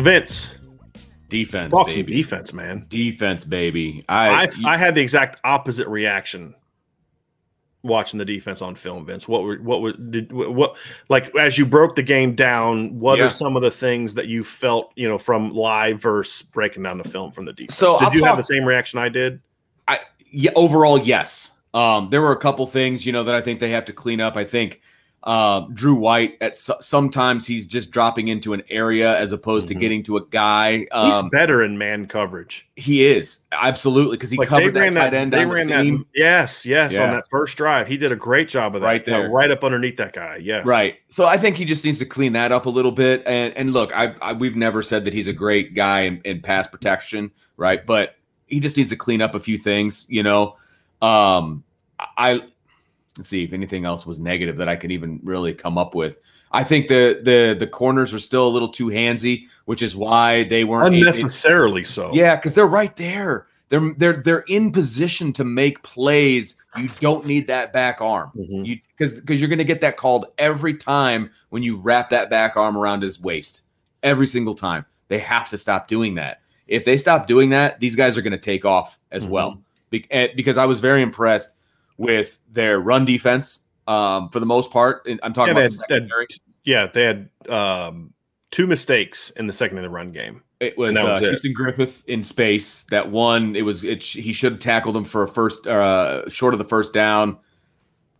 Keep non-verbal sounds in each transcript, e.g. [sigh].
So Vince, Defense, talk some defense, man. Defense, baby. I, I I had the exact opposite reaction watching the defense on film, Vince. What were what were did what like as you broke the game down? What Yeah. are some of the things that you felt you know from live versus breaking down the film from the defense? So did I'll you have the same reaction I did? I yeah, overall, yes. Um, there were a couple things, you know, that I think they have to clean up. I think uh, Drew White at so- sometimes he's just dropping into an area as opposed Mhm. to getting to a guy. He's Um, better in man coverage. he is absolutely because he Like they covered that ran tight that. end They down the ran that. Yes, yes. On that first drive, he did a great job of that. Right there. right up underneath that guy. Yes, Right. So I think he just needs to clean that up a little bit. And and look, I, I we've never said that he's a great guy in, in pass protection, right? But he just needs to clean up a few things, you know. Um I let's see if anything else was negative that I can even really come up with. I think the the the corners are still a little too handsy, which is why they weren't Unnecessarily so. yeah, because they're right there. They're they're they're in position to make plays. You don't need that back arm. Mhm. You because because you're going to get that called every time when you wrap that back arm around his waist. Every single time. They have to stop doing that. If they stop doing that, these guys are going to take off as Mhm. well. Be- eh, because I was very impressed with their run defense um, for the most part. And I'm talking Yeah, about they the had- they. Yeah, they had um, two mistakes in the second of the run game. It was, was uh, it. Houston Griffith in space. That one, it was. It, he should have tackled him for a first, uh, short of the first down.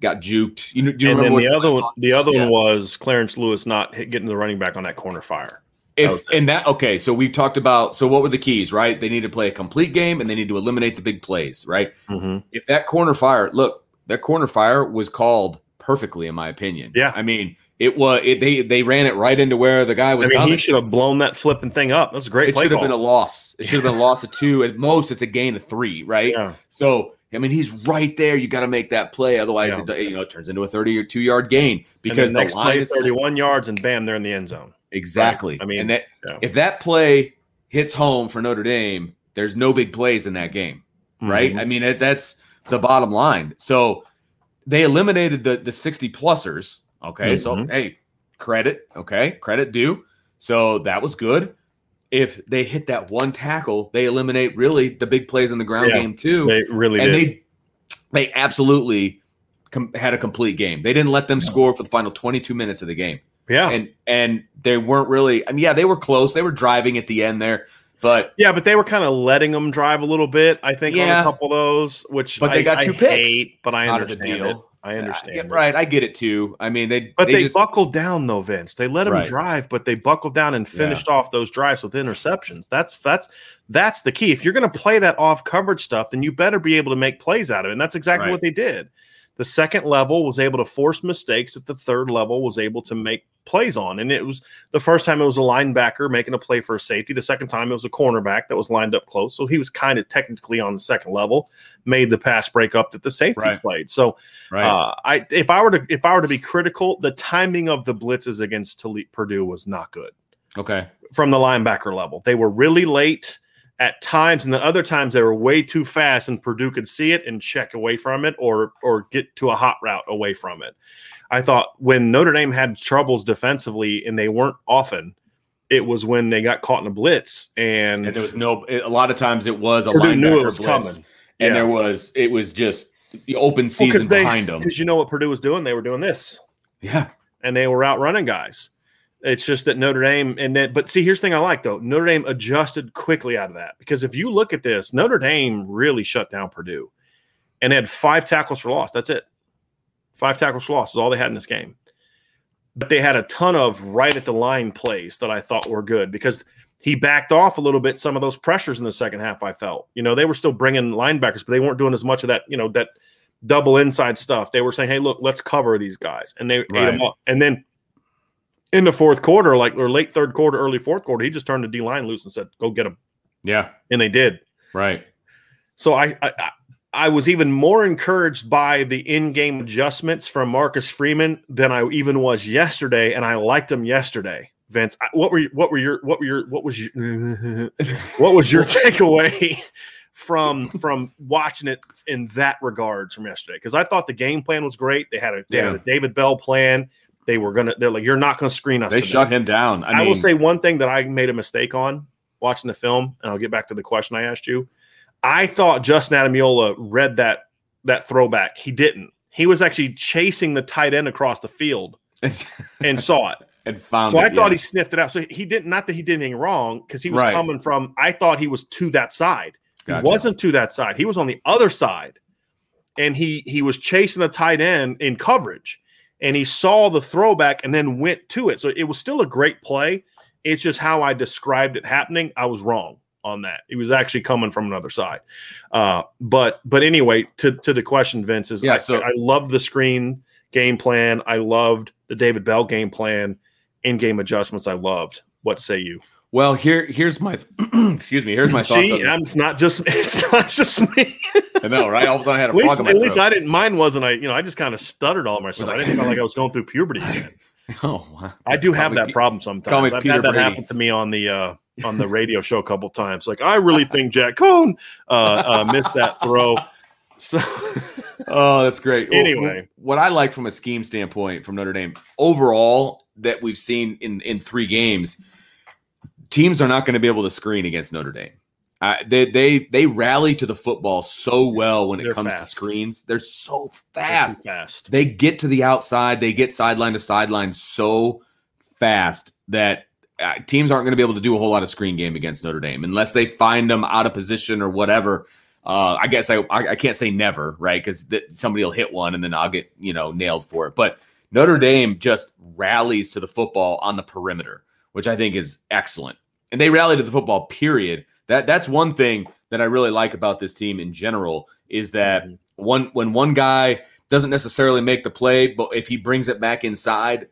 Got juked. You, know- do you and then the other one, the other Yeah. one was Clarence Lewis not hit, getting the running back on that corner fire. If and that okay, so we've talked about. So what were the keys? Right, they need to play a complete game and they need to eliminate the big plays. Right. Mm-hmm. If that corner fire, look, that corner fire was called perfectly, in my opinion. Yeah. I mean, it was. It, they they ran it right into where the guy was. I mean, coming. he should have blown that flipping thing up. That was a great it should have been a loss. It should have been a loss of [laughs] two. At most, it's a gain of three. Right. yeah. So I mean, he's right there. You got to make that play, otherwise, Yeah. it, you know, it turns into a thirty or two yard gain because and the the next line play, is 31 yards, and bam, they're in the end zone. Exactly. Right. I mean, and that yeah. if that play hits home for Notre Dame, there's no big plays in that game, right? Mhm. I mean, that's the bottom line. So they eliminated the the sixty plusers. Okay, so Mhm. hey, credit. Okay, credit due. So that was good. If they hit that one tackle, they eliminate really the big plays in the ground Yeah. game too They really and did. they they absolutely com- had a complete game. They didn't let them score for the final 22 minutes of the game, yeah. and and they weren't really. I mean, yeah, they were close. They were driving at the end there, but yeah, but they were kind of letting them drive a little bit, I think, on a couple of those, which But they I- got I two picks hate, but I out of the understand deal. it. I understand. Yeah, right. I get it too. I mean, they But they, just, buckled down though, Vince. They let them Right. drive, but they buckled down and Yeah. finished off those drives with interceptions. That's that's that's the key. If you're going to play that off coverage stuff, then you better be able to make plays out of it. And that's exactly Right. what they did. The second level was able to force mistakes that the third level was able to make plays on. And it was the first time it was a linebacker making a play for a safety. The second time it was a cornerback that was lined up close. So he was kind of technically on the second level, made the pass break up that the safety Right. played. So Right. uh, I if I were to if I were to be critical, the timing of the blitzes against Toledo, Purdue was not good okay. from the linebacker level. They were really late at times, and the other times they were way too fast, and Purdue could see it and check away from it or or get to a hot route away from it. I thought when Notre Dame had troubles defensively, and they weren't often, it was when they got caught in a blitz, and, And there was no. A lot of times it was a Purdue knew linebacker it was blitz, coming. and Yeah. there was it was just the open season because they behind them. because you know what Purdue was doing, they were doing this. Yeah. and they were outrunning guys. It's just that Notre Dame and then, but see, here's the thing I like though. Notre Dame adjusted quickly out of that because if you look at this, Notre Dame really shut down Purdue and had five tackles for loss. That's it. Five tackles for loss is all they had in this game. But they had a ton of right at the line plays that I thought were good because he backed off a little bit some of those pressures in the second half. I felt, you know, they were still bringing linebackers, but they weren't doing as much of that, you know, that double inside stuff. They were saying, "Hey, look, let's cover these guys," and they ate them up. And then in the fourth quarter, like or late third quarter, early fourth quarter, he just turned the D line loose and said, "Go get them," Yeah. and they did. Right. So I, I I- was even more encouraged by the in-game adjustments from Marcus Freeman than I even was yesterday, and I liked them yesterday. Vince, what were you, what were your what were your what was your [laughs] what was your takeaway [laughs] from from watching it in that regards from yesterday? Because I thought the game plan was great. They had a they had a David Bell plan. They were gonna. They're like, you're not gonna screen us. They today." shut him down. I, I, mean, will say one thing that I made a mistake on watching the film, and I'll get back to the question I asked you. I thought Justin Ademilola read that that throwback. He didn't. He was actually chasing the tight end across the field [laughs] and saw it. and found So I thought yeah. he sniffed it out. So he didn't. Not that he did anything wrong, because he was Right. coming from. I thought he was to that side. Gotcha. He wasn't to that side. He was on the other side, and he he was chasing the tight end in coverage, and he saw the throwback and then went to it. So it was still a great play. It's just how I described it happening. I was wrong on that. It was actually coming from another side. Uh, but but anyway, to to the question, Vince is Yeah, I, so- I loved the screen game plan. I loved the David Bell game plan. In game adjustments, I loved. What say you? Well, here here's my [clears throat] excuse me. Here's my thoughts. See, on it's not just [laughs] it's not just me. I know, right? All of a sudden, I had a At least, frog in my at least throat. I didn't. Mine wasn't. I you know I just kind of stuttered all myself. I I- didn't sound like I was going through puberty [laughs] again. Oh, wow. I do have that Pe- problem sometimes. I've Peter had that Brady. happen to me on the uh, on the [laughs] radio show a couple times. Like I really think Jack Coan uh, uh, missed that throw. So Oh, that's great. Anyway. what I like from a scheme standpoint from Notre Dame overall that we've seen in in three games, teams are not going to be able to screen against Notre Dame. Uh, they they they rally to the football so well when it They're comes to screens. They're so they're fast. fast. They get to the outside. They get sideline to sideline so fast that uh, teams aren't going to be able to do a whole lot of screen game against Notre Dame unless they find them out of position or whatever. Uh, I guess I, I I can't say never, right? Because th- somebody will hit one and then I'll get you know nailed for it. But Notre Dame just rallies to the football on the perimeter, which I think is excellent. And they rallied to the football. Period. That that's one thing that I really like about this team in general is that mm-hmm. one when one guy doesn't necessarily make the play, but if he brings it back inside,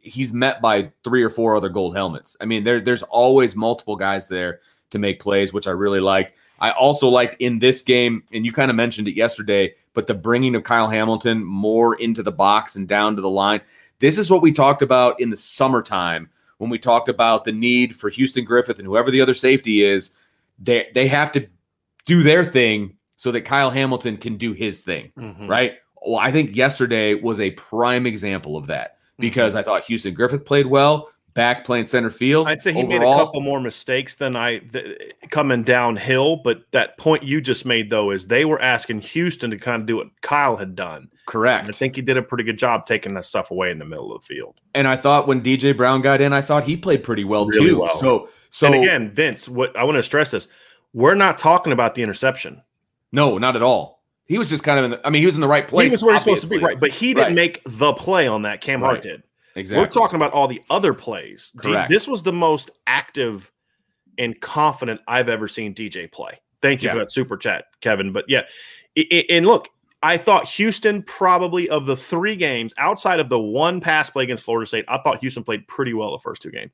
he's met by three or four other gold helmets. I mean, there there's always multiple guys there to make plays, which I really like. I also liked in this game, and you kind of mentioned it yesterday, but the bringing of Kyle Hamilton more into the box and down to the line. This is what we talked about in the summertime when we talked about the need for Houston Griffith and whoever the other safety is. They they have to do their thing so that Kyle Hamilton can do his thing Mhm. right? Well, I think yesterday was a prime example of that because I thought Houston Griffith played well, back playing center field. I'd say he made a couple more mistakes than I th- coming downhill. But that point you just made though is they were asking Houston to kind of do what Kyle had done. Correct. I think he did a pretty good job taking that stuff away in the middle of the field. and I thought when DJ Brown got in, I thought he played pretty well Really too. well. So, so and again, Vince, what I want to stress this: we're not talking about the interception. no, not at all. He was just kind of in the, I mean, he was in the right place. he was where he's supposed to be, right? But he didn't Right. make the play on that. Cam Hart Right. did. Exactly. We're talking about all the other plays. D- this was the most active and confident I've ever seen DJ play. Thank you for that super chat, Kevin. But yeah, I- I- and look, I thought Houston probably of the three games outside of the one pass play against Florida State, I thought Houston played pretty well the first two games.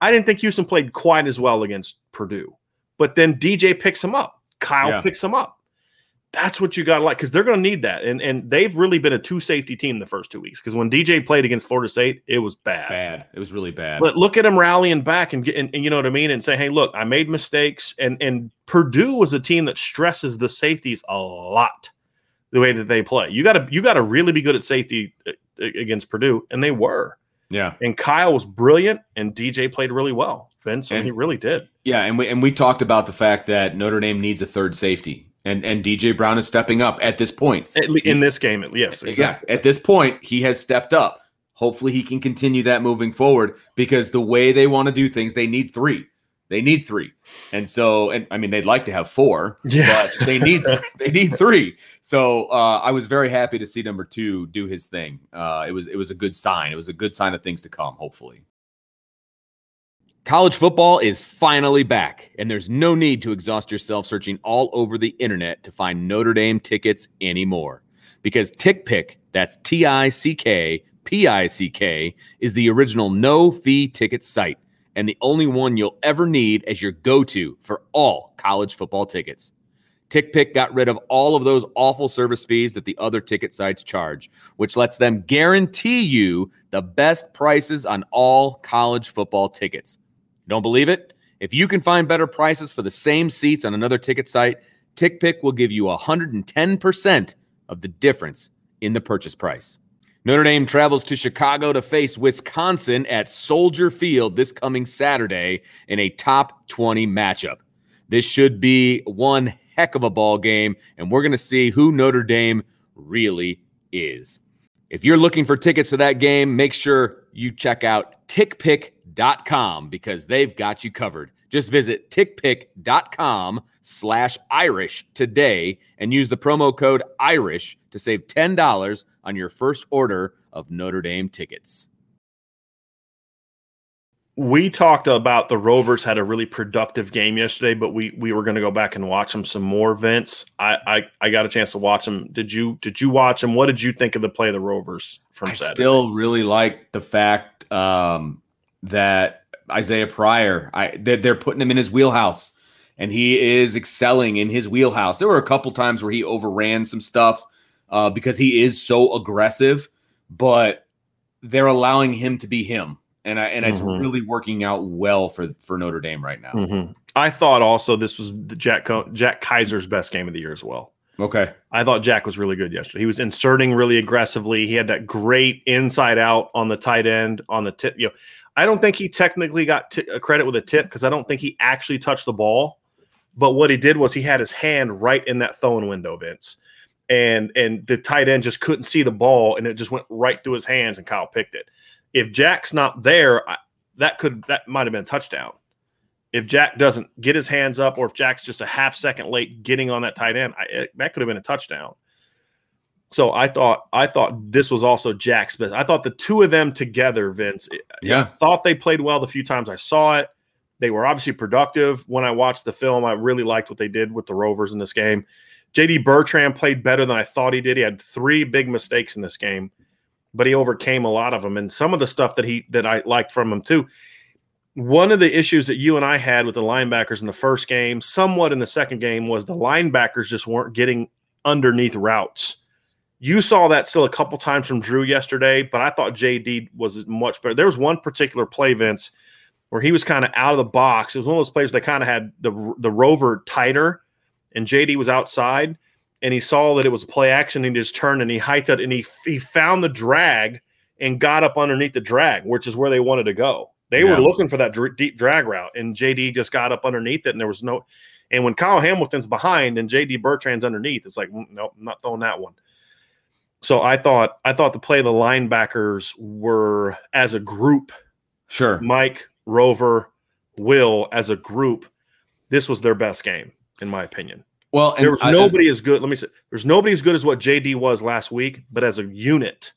I didn't think Houston played quite as well against Purdue, but then DJ picks him up. Kyle yeah. picks him up. That's what you got to like because they're going to need that. And and they've really been a two safety team the first two weeks because when DJ played against Florida State, it was bad. Bad. It was really bad. But look at him rallying back and getting, and, and you know what I mean, and say, hey, look, I made mistakes. And and Purdue was a team that stresses the safeties a lot the way that they play. You got to you got to really be good at safety uh, against Purdue, and they were. Yeah. And Kyle was brilliant, and DJ played really well. Vince, and, and he really did. Yeah, and we and we talked about the fact that Notre Dame needs a third safety. And and DJ Brown is stepping up at this point. in this game, yes, exactly. Yeah, at this point, he has stepped up. Hopefully, he can continue that moving forward because the way they want to do things, they need three. They need three, and so, and I mean, they'd like to have four, yeah. but they need [laughs] they need three. So uh, I was very happy to see number two do his thing. Uh, it was it was a good sign. It was a good sign of things to come. Hopefully. College football is finally back, and there's no need to exhaust yourself searching all over the internet to find Notre Dame tickets anymore. Because TickPick, that's T I C K P I C K, is the original no fee ticket site and the only one you'll ever need as your go to for all college football tickets. TickPick got rid of all of those awful service fees that the other ticket sites charge, which lets them guarantee you the best prices on all college football tickets. Don't believe it? If you can find better prices for the same seats on another ticket site, TickPick will give you 110% of the difference in the purchase price. Notre Dame travels to Chicago to face Wisconsin at Soldier Field this coming Saturday in a top 20 matchup. This should be one heck of a ball game, and we're going to see who Notre Dame really is. If you're looking for tickets to that game, make sure you check out tickpick.com because they've got you covered. Just visit tickpick.com slash Irish today and use the promo code Irish to save $10 on your first order of Notre Dame tickets. We talked about the Rovers had a really productive game yesterday, but we we were going to go back and watch them some more. Vince, I, I I got a chance to watch them. Did you did you watch them? What did you think of the play of the Rovers from I Saturday? still really like the fact um, that Isaiah Pryor, I they're, they're putting him in his wheelhouse, and he is excelling in his wheelhouse. There were a couple times where he overran some stuff uh, because he is so aggressive, but they're allowing him to be him, and I, and mm-hmm. it's really working out well for for Notre Dame right now. Mm-hmm. I thought also this was the Jack Jack Kiser's best game of the year as well. Okay. I thought Jack was really good yesterday. He was inserting really aggressively. He had that great inside out on the tight end on the tip. You know, I don't think he technically got a uh, credit with a tip because I don't think he actually touched the ball. But what he did was he had his hand right in that throwing window, Vince, and and the tight end just couldn't see the ball, and it just went right through his hands, and Kyle picked it. If Jack's not there, I, that could that might have been a touchdown. If Jack doesn't get his hands up, or if Jack's just a half second late getting on that tight end, I, it, that could have been a touchdown. So I thought I thought this was also Jack's best. I thought the two of them together, Vince. Yeah, I thought they played well the few times I saw it. They were obviously productive. When I watched the film, I really liked what they did with the Rovers in this game. JD Bertrand played better than I thought he did. He had three big mistakes in this game, but he overcame a lot of them. And some of the stuff that he that I liked from him too. One of the issues that you and I had with the linebackers in the first game, somewhat in the second game, was the linebackers just weren't getting underneath routes you saw that still a couple times from Drew yesterday, but I thought JD was much better. There was one particular play, Vince, where he was kind of out of the box. It was one of those plays that kind of had the the rover tighter, and JD was outside, and he saw that it was a play action. And he just turned and he hiked it, and he he found the drag and got up underneath the drag, which is where they wanted to go. They yeah. were looking for that dr- deep drag route, and JD just got up underneath it, and there was no. And when Kyle Hamilton's behind and JD Bertrand's underneath, it's like, mm, nope, I'm not throwing that one. So I thought I thought the play of the linebackers were as a group. Sure. Mike, Rover, Will as a group, this was their best game, in my opinion. Well, there was I, nobody I, as good. Let me say, there's nobody as good as what JD was last week, but as a unit,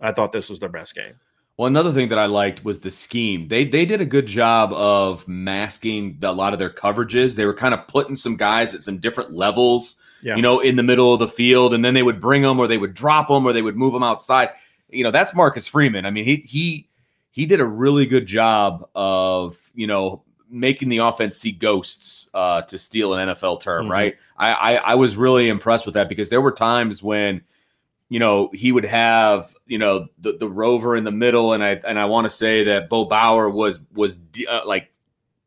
I thought this was their best game. Well, another thing that I liked was the scheme. They they did a good job of masking the, a lot of their coverages. They were kind of putting some guys at some different levels Yeah. you know, in the middle of the field, and then they would bring them or they would drop them or they would move them outside. You know, that's Marcus Freeman. I mean, he he he did a really good job of you know making the offense see ghosts uh, to steal an NFL term, Mhm. right? I, I I was really impressed with that because there were times when you know he would have you know the the rover in the middle, and I and I want to say that Bo Bauer was was uh, like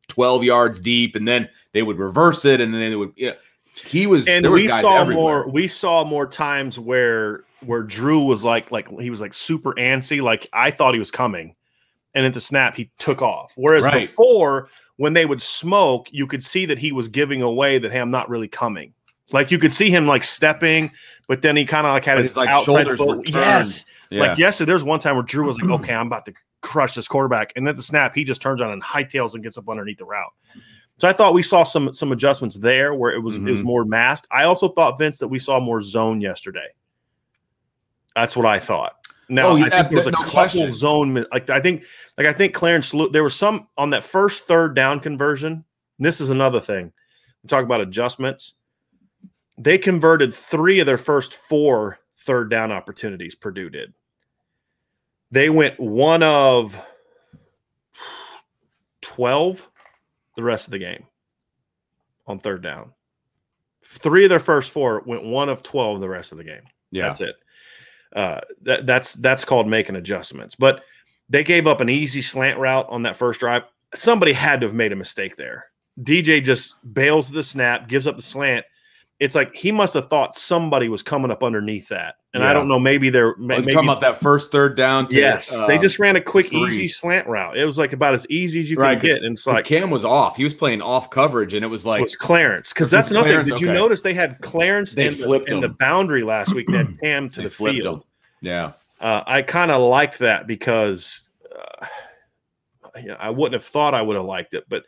twelve yards deep, and then they would reverse it, and then they would. You know, he was and was we saw everywhere. more we saw more times where where drew was like like he was like super antsy like i thought he was coming. And at the snap he took off. Whereas Right. before when they would smoke you could see that he was giving away that hey i'm not really coming. Like you could see him like stepping but then he kind of like had his like, outside shoulders foot. yes. Yeah. like yesterday there was one time where drew was like [clears throat] okay i'm about to crush this quarterback. And then the snap he just turns on and hightails and gets up underneath the route so I thought we saw some some adjustments there where it was it was Mhm. more masked. I also thought Vince that we saw more zone yesterday. That's what I thought. Now Oh, I think there was a no couple question. zone like I think like I think Clarence there was some on that first third down conversion. This is another thing. We talk about adjustments. They converted three of their first four third down opportunities. Purdue did. They went one of twelve the rest of the game on third down. Three of their first four went one of twelve the rest of the game. yeah. That's it. Uh, that, that's that's called making adjustments. But they gave up an easy slant route on that first drive. Somebody had to have made a mistake there. DJ just bails the snap, gives up the slant. It's like he must have thought somebody was coming up underneath that. And I don't know, maybe they're ma- maybe talking about that first third down. To, yes, uh, they just ran a quick, three. easy slant route. It was like about as easy as you right can get. And it's like Cam was off. He was playing off coverage, and it was it like was Clarence because that's another thing. Did you Okay. notice they had Clarence They in, the, flipped in the boundary last week? They [clears throat] had Cam to the field. him. Yeah, Uh, I kind of liked that because uh, you [sighs] know, I wouldn't have thought I would have liked it, but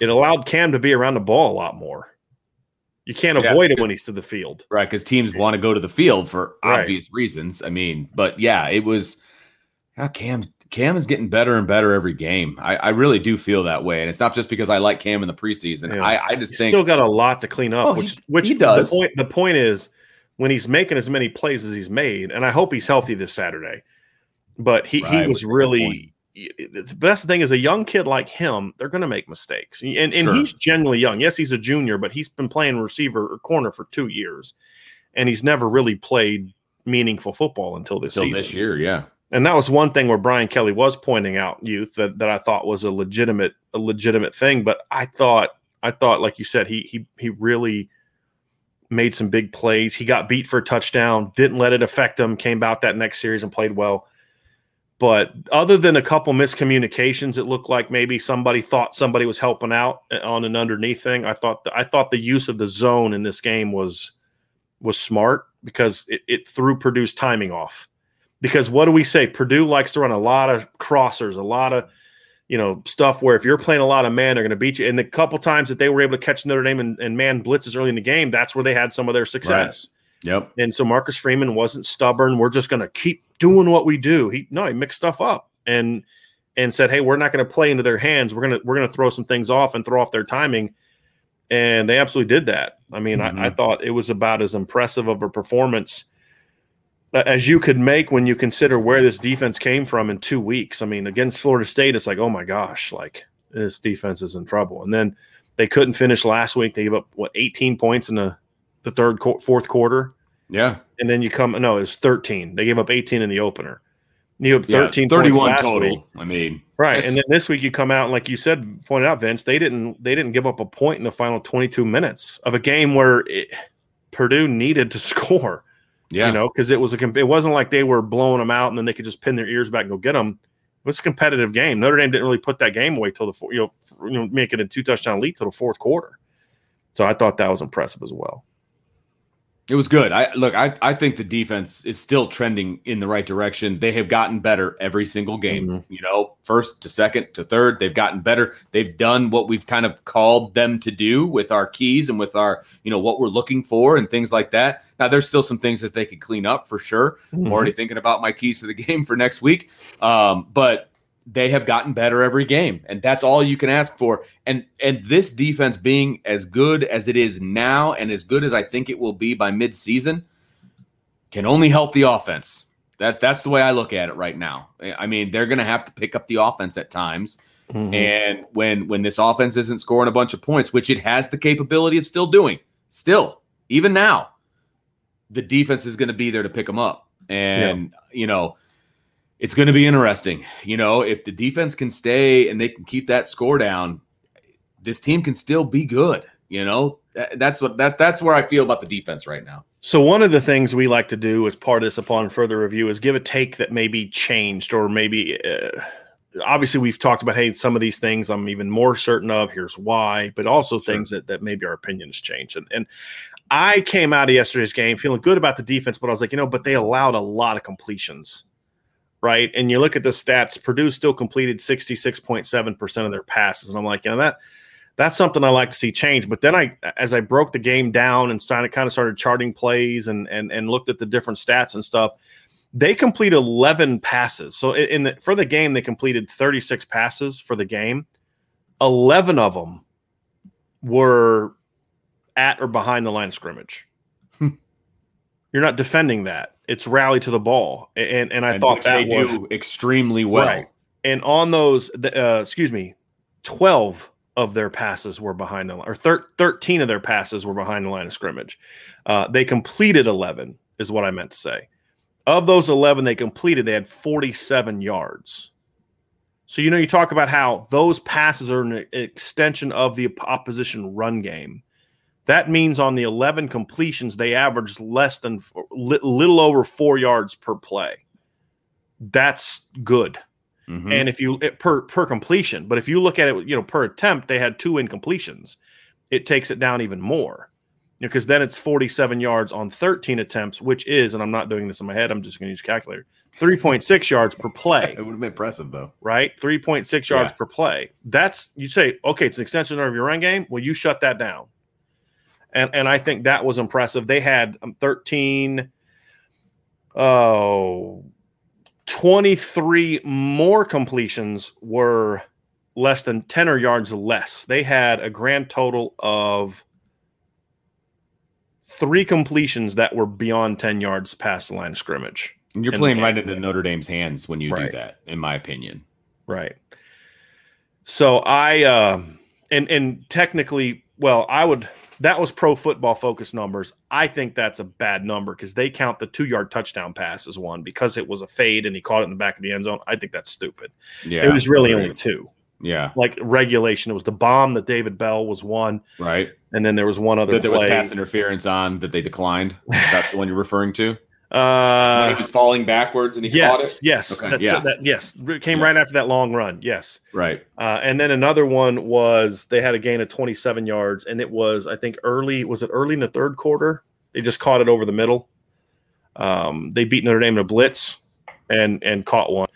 it allowed Cam to be around the ball a lot more. You can't Yeah. avoid it when he's to the field. right. Because teams want to go to the field for Right. obvious reasons. I mean, but yeah, it was. Yeah, Cam Cam is getting better and better every game. I, I really do feel that way, and it's not just because I like Cam in the preseason. Yeah. I, I just He's think still got a lot to clean up, Oh, which he- which he does. The point, the point is when he's making as many plays as he's made, and I hope he's healthy this Saturday. But he, he was really the best thing is a young kid like him, they're going to make mistakes, and and Sure. he's genuinely young. Yes, he's a junior, but he's been playing receiver or corner for two years, and he's never really played meaningful football until this until season. this year. Yeah, And that was one thing where Brian Kelly was pointing out youth that, that I thought was a legitimate a legitimate thing. But I thought I thought like you said he he he really made some big plays. He got beat for a touchdown, didn't let it affect him. Came out that next series and played well. But other than a couple miscommunications, it looked like maybe somebody thought somebody was helping out uh, on an underneath thing. I thought I thought the use of the zone in this game was was smart because it, it threw Purdue's timing off because what do we say? Purdue likes to run a lot of crossers, a lot of you know stuff where if you're playing a lot of man, they're going to beat you. And the couple times that they were able to catch Notre Dame and, and man blitzes early in the game, that's where they had some of their success. Yep. And so Marcus Freeman wasn't stubborn. We're just going to keep doing what we do. He no, he mixed stuff up and and said, "Hey, we're not going to play into their hands. We're gonna we're gonna throw some things off and throw off their timing." And they absolutely did that. I mean, I, I Mhm. thought it was about as impressive of a performance as you could make when you consider where this defense came from in two weeks. I mean, against Florida State, it's like, oh my gosh, like this defense is in trouble. And then they couldn't finish last week. They gave up what 18 points in the the third, fourth quarter Yeah, and then you come no, it was 13. They gave up 18 in the opener. You have yeah. 13 points 31 last total. week. I mean, Right. And then this week you come out and like you said, pointed out, Vince, they didn't they didn't give up a point in the final 22 minutes of a game where it, Purdue needed to [laughs] score. yeah, You know, because it was a it wasn't like they were blowing them out and then they could just pin their ears back and go get them. It was a competitive game. Notre Dame didn't really put that game away till the four, you know, f- you know, make it a two touchdown lead till the fourth quarter. So I thought that was impressive as well. It was good. I look. I I think the defense is still trending in the right direction. They have gotten better every single game. Mhm. You know, first to second to third, they've gotten better. They've done what we've kind of called them to do with our keys and with our you know what we're looking for and things like that. Now, there's still some things that they could clean up for sure. I'm Mhm. already thinking about my keys to the [laughs] game for next week. Um, but they have gotten better every game, and that's all you can ask for. And and this defense being as good as it is now, and as good as I think it will be by midseason, can only help the offense. That that's the way I look at it right now. I mean, they're going to have to pick up the offense at times. Mm-hmm. And when when this offense isn't scoring a bunch of points, which it has the capability of still doing, still even now, the defense is going to be there to pick them up. And yeah. you know, it's going to be interesting. You know, if the defense can stay and they can keep that score down, this team can still be good. You know, that's what that that's where I feel about the defense right now. So one of the things we like to do as part of this upon further review is give a take that maybe changed or maybe uh, obviously we've talked about hey some of these things I'm even more certain of here's why but also sure. things that that maybe our opinion has changed and and I came out of yesterday's game feeling good about the defense but I was like you know but they allowed a lot of completions right and you look at the stats Purdue still completed 66.7% of their passes and I'm like you know that that's something I like to see change. But then I, as I broke the game down and started kind of started charting plays and and and looked at the different stats and stuff, they complete 11 passes. So in the for the game, they completed 36 passes for the game. 11 of them were at or behind the line of scrimmage. Hmm. You're not defending that. It's rally to the ball, and and I and thought that they was, do extremely well. Right. And on those, uh, excuse me, 12 of their passes were behind the line, or thir- 13 of their passes were behind the line of scrimmage. Uh, they completed 11, is what I meant to say. Of those 11 they completed, they had 47 yards. So, you know, you talk about how those passes are an extension of the opposition run game. That means on the 11 completions, they averaged less than little over four yards per play. That's good. Mm-hmm. And if you it, per per completion, but if you look at it, you know, per attempt, they had two incompletions. It takes it down even more. because then it's 47 yards on 13 attempts, which is, and I'm not doing this in my head, I'm just going to use calculator, 3.6 yards per play. [laughs] It would have been impressive though. Right? 3.6 yards yeah. per play. That's you say, okay, it's an extension of your run game. Well, you shut that down. And and I think that was impressive. They had um, 13 oh 23 more completions were less than 10 or yards less. They had a grand total of three completions that were beyond 10 yards past the line of scrimmage. And you're playing right into Notre Dame's hands when you right. do that, in my opinion. Right. So I uh and and technically, well, I would that was pro football focus numbers. I think that's a bad number because they count the two yard touchdown pass as one because it was a fade and he caught it in the back of the end zone. I think that's stupid. Yeah. It was really only two. Yeah. Like regulation. It was the bomb that David Bell was one. Right. And then there was one other that there was pass interference on that they declined. That's the one you're referring to? Uh, he was falling backwards and he yes, caught it. Yes, okay, yeah. that, yes, it came yeah. right after that long run. Yes, right. Uh, and then another one was they had a gain of 27 yards, and it was I think early. Was it early in the third quarter? They just caught it over the middle. Um, they beat Notre Dame in a blitz and and caught one.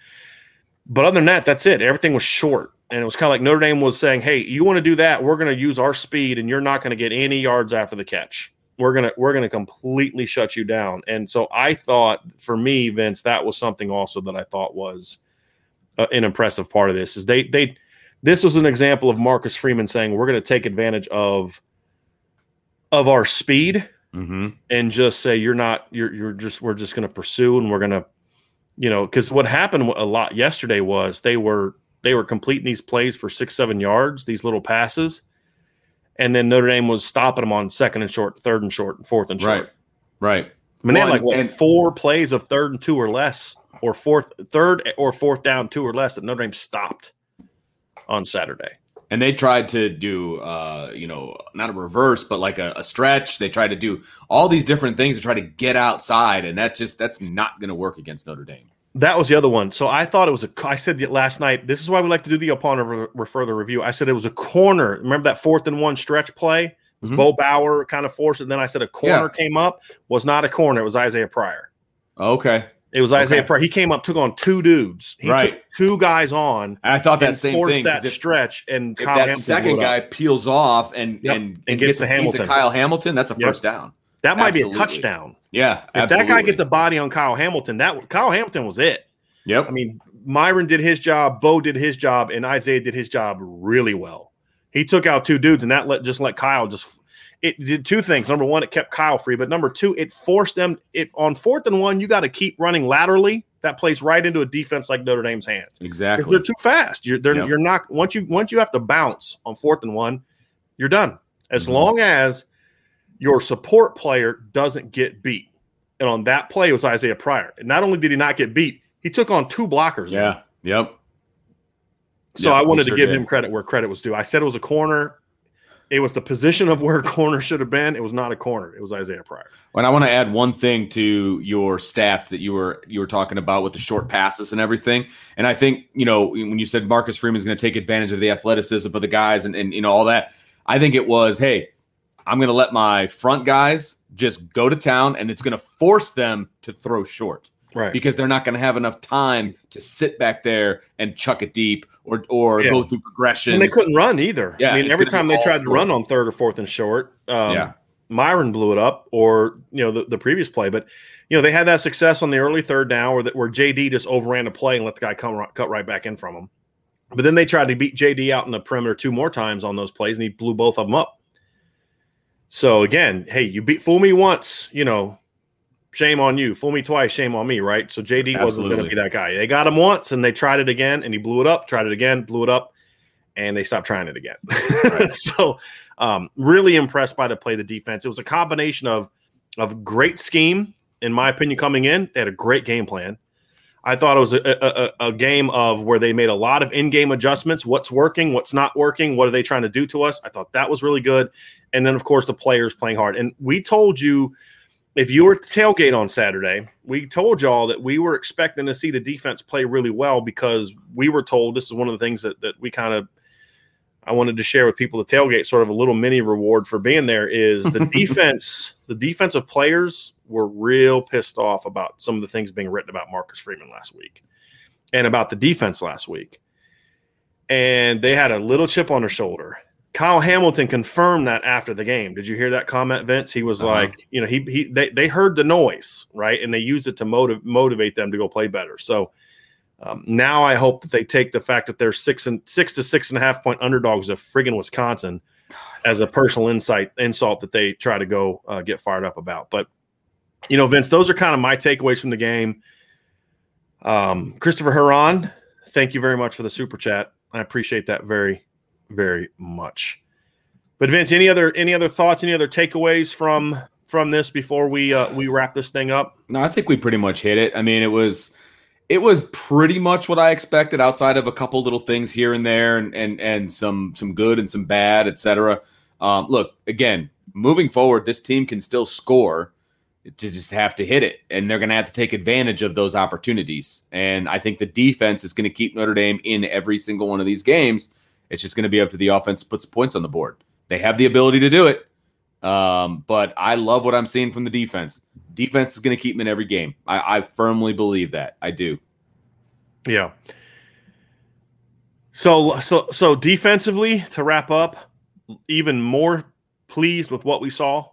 But other than that, that's it. Everything was short. And it was kind of like Notre Dame was saying, Hey, you want to do that? We're going to use our speed, and you're not going to get any yards after the catch we're gonna we're gonna completely shut you down. And so I thought for me, Vince, that was something also that I thought was uh, an impressive part of this is they they this was an example of Marcus Freeman saying we're going to take advantage of of our speed mm-hmm. and just say you're not you're you're just we're just going to pursue and we're going to you know because what happened a lot yesterday was they were they were completing these plays for six seven yards these little passes and then Notre Dame was stopping them on second and short, third and short, and fourth and short. Right. Right. I mean, they had like what, and, four plays of third and two or less, or fourth, third or fourth down two or less that Notre Dame stopped on Saturday. And they tried to do, uh, you know, not a reverse, but like a, a stretch. They tried to do all these different things to try to get outside, and that just that's not going to work against Notre Dame. That was the other one. So I thought it was a. I said last night. This is why we like to do the upon a further review. I said it was a corner. Remember that fourth and one stretch play? Mm-hmm. Bo Bauer kind of forced it. And then I said a corner yeah. came up. Was not a corner. It was Isaiah Pryor. Okay. It was Isaiah okay. Pryor. He came up, took on two dudes. He right. took two guys on. I thought that same forced thing. that if, stretch, and if Kyle that Hamilton second guy peels off and yep. and, and, and, gets, gets the Hamilton, Kyle Hamilton, that's a first yep. down. That might absolutely. be a touchdown. Yeah, if absolutely. that guy gets a body on Kyle Hamilton, that Kyle Hamilton was it. Yep. I mean, Myron did his job, Bo did his job, and Isaiah did his job really well. He took out two dudes, and that let just let Kyle just. It did two things. Number one, it kept Kyle free, but number two, it forced them. If on fourth and one, you got to keep running laterally. That plays right into a defense like Notre Dame's hands because Exactly. they're too fast. You're they're, Yep. you're not once you once you have to bounce on fourth and one, you're done. As Mhm. long as your support player doesn't get beat, and on that play was Isaiah Pryor. And not only did he not get beat, he took on two blockers. Yeah. Yep. So Yeah, I wanted sure to give did. him credit where credit was due. I said it was a corner. It was the position of where a [laughs] corner should have been. It was not a corner. It was Isaiah Pryor. And I want to add one thing to your stats that you were you were talking about with the short passes and everything. And I think you know when you said Marcus Freeman's going to take advantage of the athleticism of the guys and, and you know all that, I think it was hey, I'm going to let my front guys just go to town, and it's going to force them to throw short Right. because they're not going to have enough time to sit back there and chuck it deep or or Yeah. go through progression. And they couldn't run either. Yeah, I mean, every time they tried to short. run on third or fourth and short, um, Yeah. Myron blew it up, or you know the, the previous play. But you know they had that success on the early third down, where that where JD just overran the play and let the guy come cut right back in from him. But then they tried to beat JD out in the perimeter two more times on those plays, and he blew both of them up. So again, hey, you beat fool me once, you know, shame on you. Fool me twice, shame on me, right? So JD wasn't going to be that guy. They got him once, and they tried it again, and he blew it up. Tried it again, blew it up, and they stopped trying it again. [laughs] so, um, really impressed by the play of the defense. It was a combination of of great scheme, in my opinion, coming in. They had a great game plan. I thought it was a, a, a- game of where they made a lot of in-game adjustments. What's working? What's not working? What are they trying to do to us? I thought that was really good. And then, of course, the players playing hard. And we told you if you were at the tailgate on Saturday, we told y'all that we were expecting to see the defense play really well because we were told this is one of the things that, that we kind of I wanted to share with people the tailgate, sort of a little mini reward for being there is the [laughs] defense, the defensive players were real pissed off about some of the things being written about Marcus Freeman last week and about the defense last week. And they had a little chip on their shoulder. Kyle Hamilton confirmed that after the game. Did you hear that comment, Vince? He was Uh-huh. like, you know, he he they, they heard the noise, right? And they used it to motiv- motivate them to go play better. So um, now I hope that they take the fact that they're six and six to six and a half point underdogs of friggin' Wisconsin as a personal insight insult that they try to go uh, get fired up about. But you know, Vince, those are kind of my takeaways from the game. Um, Christopher Huron, thank you very much for the super chat. I appreciate that very, very much. But Vince, any other any other thoughts, any other takeaways from from this before we uh, we wrap this thing up? No, I think we pretty much hit it. I mean, it was it was pretty much what I expected, outside of a couple little things here and there, and and and some some good and some bad, etc. Um, look, again, moving forward, this team can still score. It just have to hit it, and they're going to have to take advantage of those opportunities. And I think the defense is going to keep Notre Dame in every single one of these games. It's just going to be up to the offense to put some points on the board. They have the ability to do it. Um, but I love what I'm seeing from the defense. Defense is going to keep them in every game. I, I firmly believe that. I do. Yeah. So so so defensively to wrap up, even more pleased with what we saw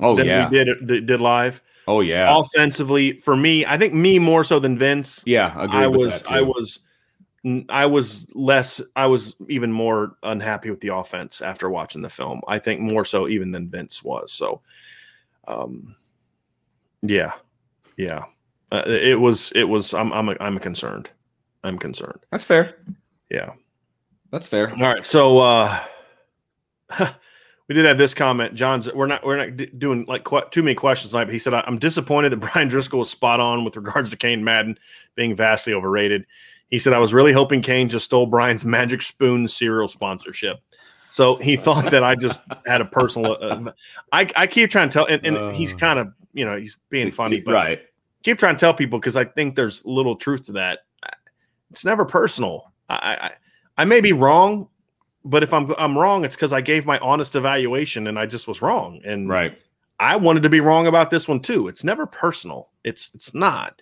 Oh than yeah. we did did live. Oh yeah. Offensively, for me, I think me more so than Vince. yeah. I with was. I was I was less I was even more unhappy with the offense after watching the film. I think more so even than Vince was. So um yeah. Yeah. Uh, it was it was I'm I'm I'm concerned. I'm concerned. That's fair. Yeah. That's fair. All right. So uh [laughs] we did have this comment. John's we're not we're not doing like qu- too many questions tonight, but he said I'm disappointed that [laughs] Brian Driscoll was spot on with regards to Cain Madden being vastly overrated. He said I was really hoping Cain just stole Brian's [laughs] Magic Spoon cereal sponsorship. So he thought that I just [laughs] had a personal. Uh, I I keep trying to tell, and, and he's Uh. kind of you know he's being funny, but right. keep trying to tell people because I think there's little truth to that. It's never personal. I, I I may be wrong, but if I'm I'm wrong, it's because I gave my honest evaluation and I just was wrong. And Right. I wanted to be wrong about this one too. It's never personal. It's it's not.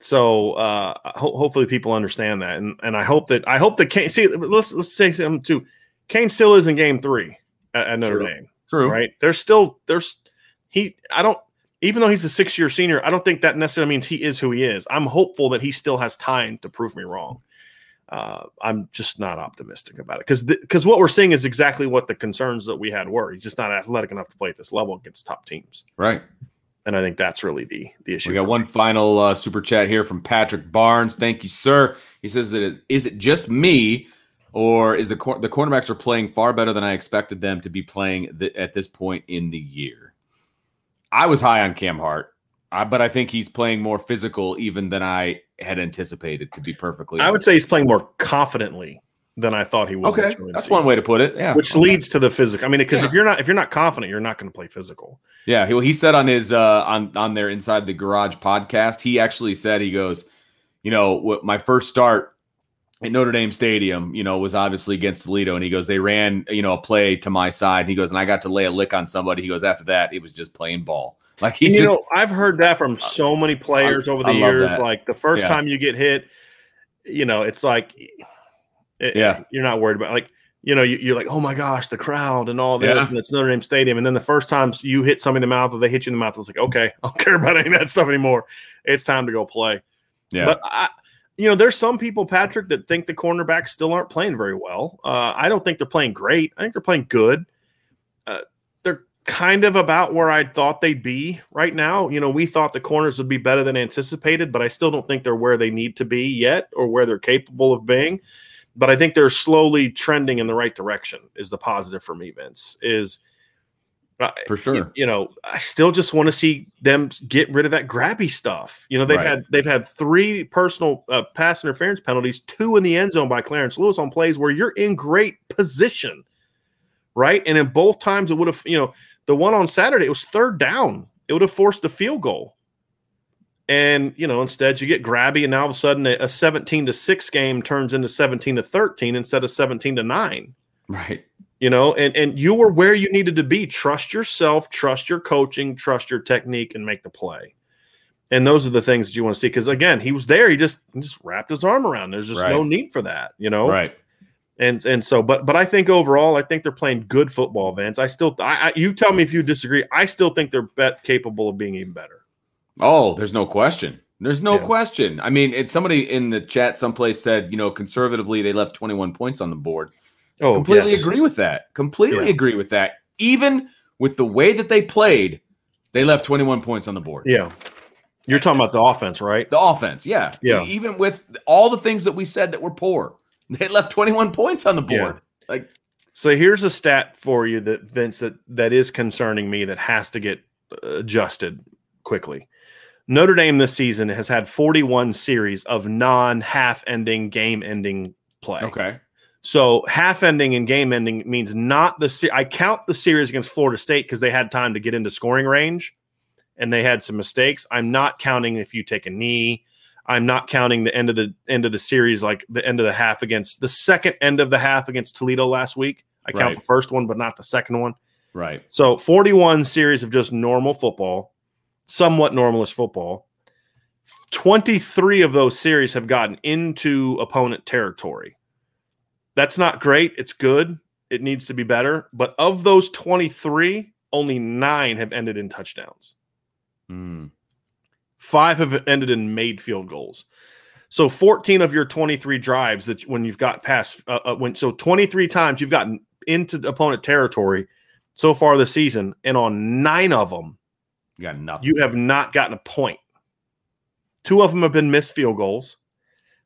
So uh, ho- hopefully people understand that, and and I hope that I hope that Cain. See, let's let's say something too. Cain still is in Game Three at, at Notre True. Dame True. right? There's still there's he I don't even though he's a six year senior, I don't think that necessarily means he is who he is. I'm hopeful that he still has time to prove me wrong. Uh, I'm just not optimistic about it because because what we're seeing is exactly what the concerns that we had were. He's just not athletic enough to play at this level against top teams. Right. And I think that's really the the issue. We got one me. final uh, super chat here from Patrick Barnes. Thank you, sir. He says that it, is it just me, or is the cor- the cornerbacks are playing far better than I expected them to be playing th- at this point in the year? I was high on Cam Hart, uh, but I think he's playing more physical even than I had anticipated. To be perfectly, I would say he's playing more confidently than I thought he would. Okay, that's one way to put it. Yeah, which leads to the physical. I mean, because yeah. if you're not if you're not confident, you're not going to play physical. Yeah, well, he said on his uh on on their inside the garage podcast, he actually said he goes, you know, my first start at Notre Dame Stadium, you know, was obviously against Toledo, and he goes, they ran, you know, a play to my side. He goes, and I got to lay a lick on somebody. He goes, after that, it was just playing ball. Like he, you just, know, I've heard that from so many players I, over the years. That. Like the first yeah. time you get hit, you know, it's like it, yeah, you're not worried about like you know you, are like oh my gosh the crowd and all this yeah. and it's Notre Dame Stadium and then the first time you hit somebody in the mouth or they hit you in the mouth it's like okay I don't [laughs] care about any of that stuff anymore it's time to go play yeah but I you know there's some people Patrick that think the cornerbacks still aren't playing very well uh, I don't think they're playing great I think they're playing good uh, kind of about where I thought they'd be right now you know we thought the corners would be better than anticipated but I still don't think they're where they need to be yet or where they're capable of being but I think they're slowly trending in the right direction. Is the positive for me, Vince? Is uh, for sure. You, you, know, I still just want to see them get rid of that grabby stuff. You know, they've right. had they've had three personal uh, pass interference penalties, two in the end zone by Clarence Lewis on plays where you're in great position, right? And in both times, it would have you know the one on Saturday it was third down. It would have forced a field goal. And you know, instead you get grabby, and now all of a sudden a 17 to 6 game turns into 17 to 13 instead of 17 to 9. Right. You know, and, and you were where you needed to be. Trust yourself, trust your coaching, trust your technique, and make the play. And those are the things that you want to see. Because again, he was there, he just he just wrapped his arm around. There's just right. no need for that, you know. Right and and so but but I think overall I think they're playing good football, Vince. I still I, I, you tell me if you disagree. I still think they're bet capable of being even better. Oh, there's no question. There's no yeah. question. I mean, it's somebody in the chat someplace said, you know, conservatively they left 21 points on the board. Oh, completely yes. agree with that. Completely yeah. agree with that. Even with the way that they played, they left 21 points on the board. Yeah. You're talking about the offense, right? The offense, yeah. Yeah. Even with all the things that we said that were poor, they left 21 points on the board. Yeah. Like so here's a stat for you that Vince that that is concerning me that has to get adjusted quickly. Notre Dame this season has had 41 series of non half ending, game ending play. Okay. So half ending and game ending means not the se- I count the series against Florida State because they had time to get into scoring range and they had some mistakes. I'm not counting if you take a knee. I'm not counting the end of the end of the series like the end of the half against the second end of the half against Toledo last week. I count right. the first one but not the second one. Right. So 41 series of just normal football somewhat normalist football. 23 of those series have gotten into opponent territory. That's not great. It's good. It needs to be better. But of those 23, only nine have ended in touchdowns. Mm. Five have ended in made field goals. So 14 of your 23 drives that when you've got past, uh, uh, when so 23 times you've gotten into opponent territory so far this season, and on nine of them, you got nothing. You have not gotten a point. Two of them have been missed field goals,